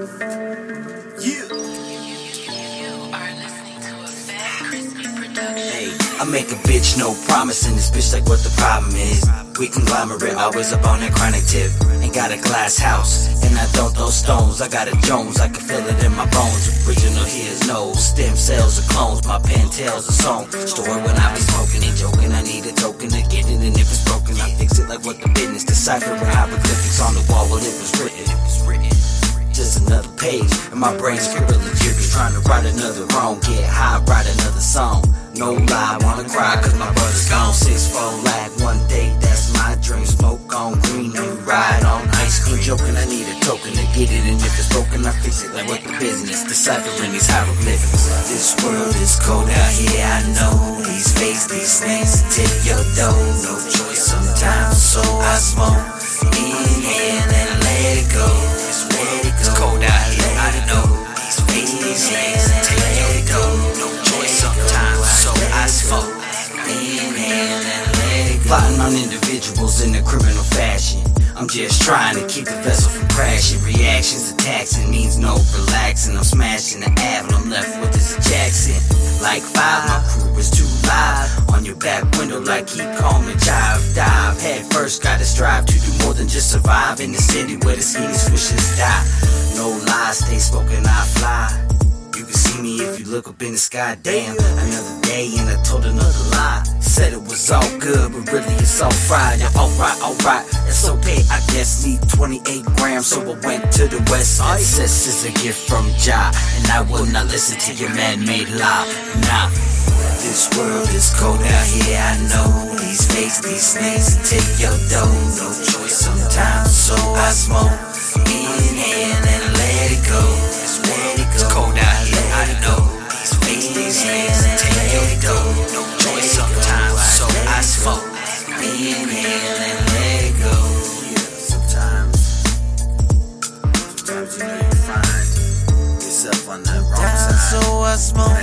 I make a bitch no promise in this bitch like what the problem is. We conglomerate, always up on that chronic tip. Ain't got a glass house, and I don't throw stones. I got a Jones, I can feel it in my bones. Original here's no stem cells or clones. My pen tells a song. Story when I be smoking and joking. I need a token to get it, and if it's broken, I fix it like what the business. Deciphering hieroglyphics on the wall page. And my brain's scribbling gibberish, trying to write another wrong. Get high, write another song. No lie, wanna cry, cause my brother's gone. Six four lag, one day, that's my dream. Smoke on green and ride on ice cream. Joking, I need a token to get it. And if it's broken, I fix it like what the business. Deciphering these hieroglyphics. This world is cold out here, I know. These face, these snakes, tip your dough. No choice sometimes, so I smoke. Inhale and let it go. On individuals in a criminal fashion. I'm just trying to keep the vessel from crashing. Reactions attacking means no relaxing. I'm smashing the Av I'm left with this Jackson. Like five, my crew is too live. On your back window, like keep calm and jive. Dive head first, gotta strive to do more than just survive in the city where the skinny swishers die. No lies, stay smoking, I fly. You can see me if you look up in the sky. Damn, another day and I told another lie. Said it was all good, but really it's all fried. Yeah, alright, alright, it's okay. I guess need 28 grams, so I went to the west. This is a gift from Jah, and I will not listen to your man-made lie. Nah. This world is cold out here, I know. These fakes, these snakes, take your dough. No choice sometimes, so I smoke. Inhale and Sometimes you yourself on the. So I smoke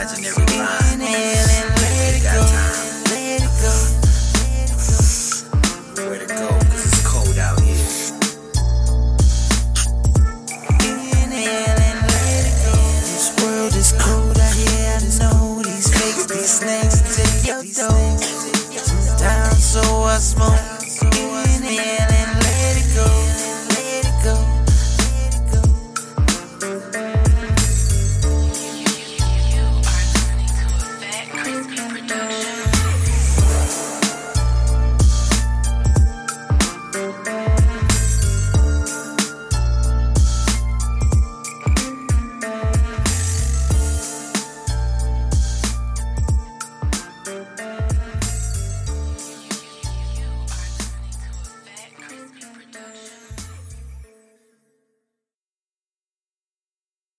imaginary Where to it's cold out here. This world is cold out here. I know these these snakes. Down, so I smoke.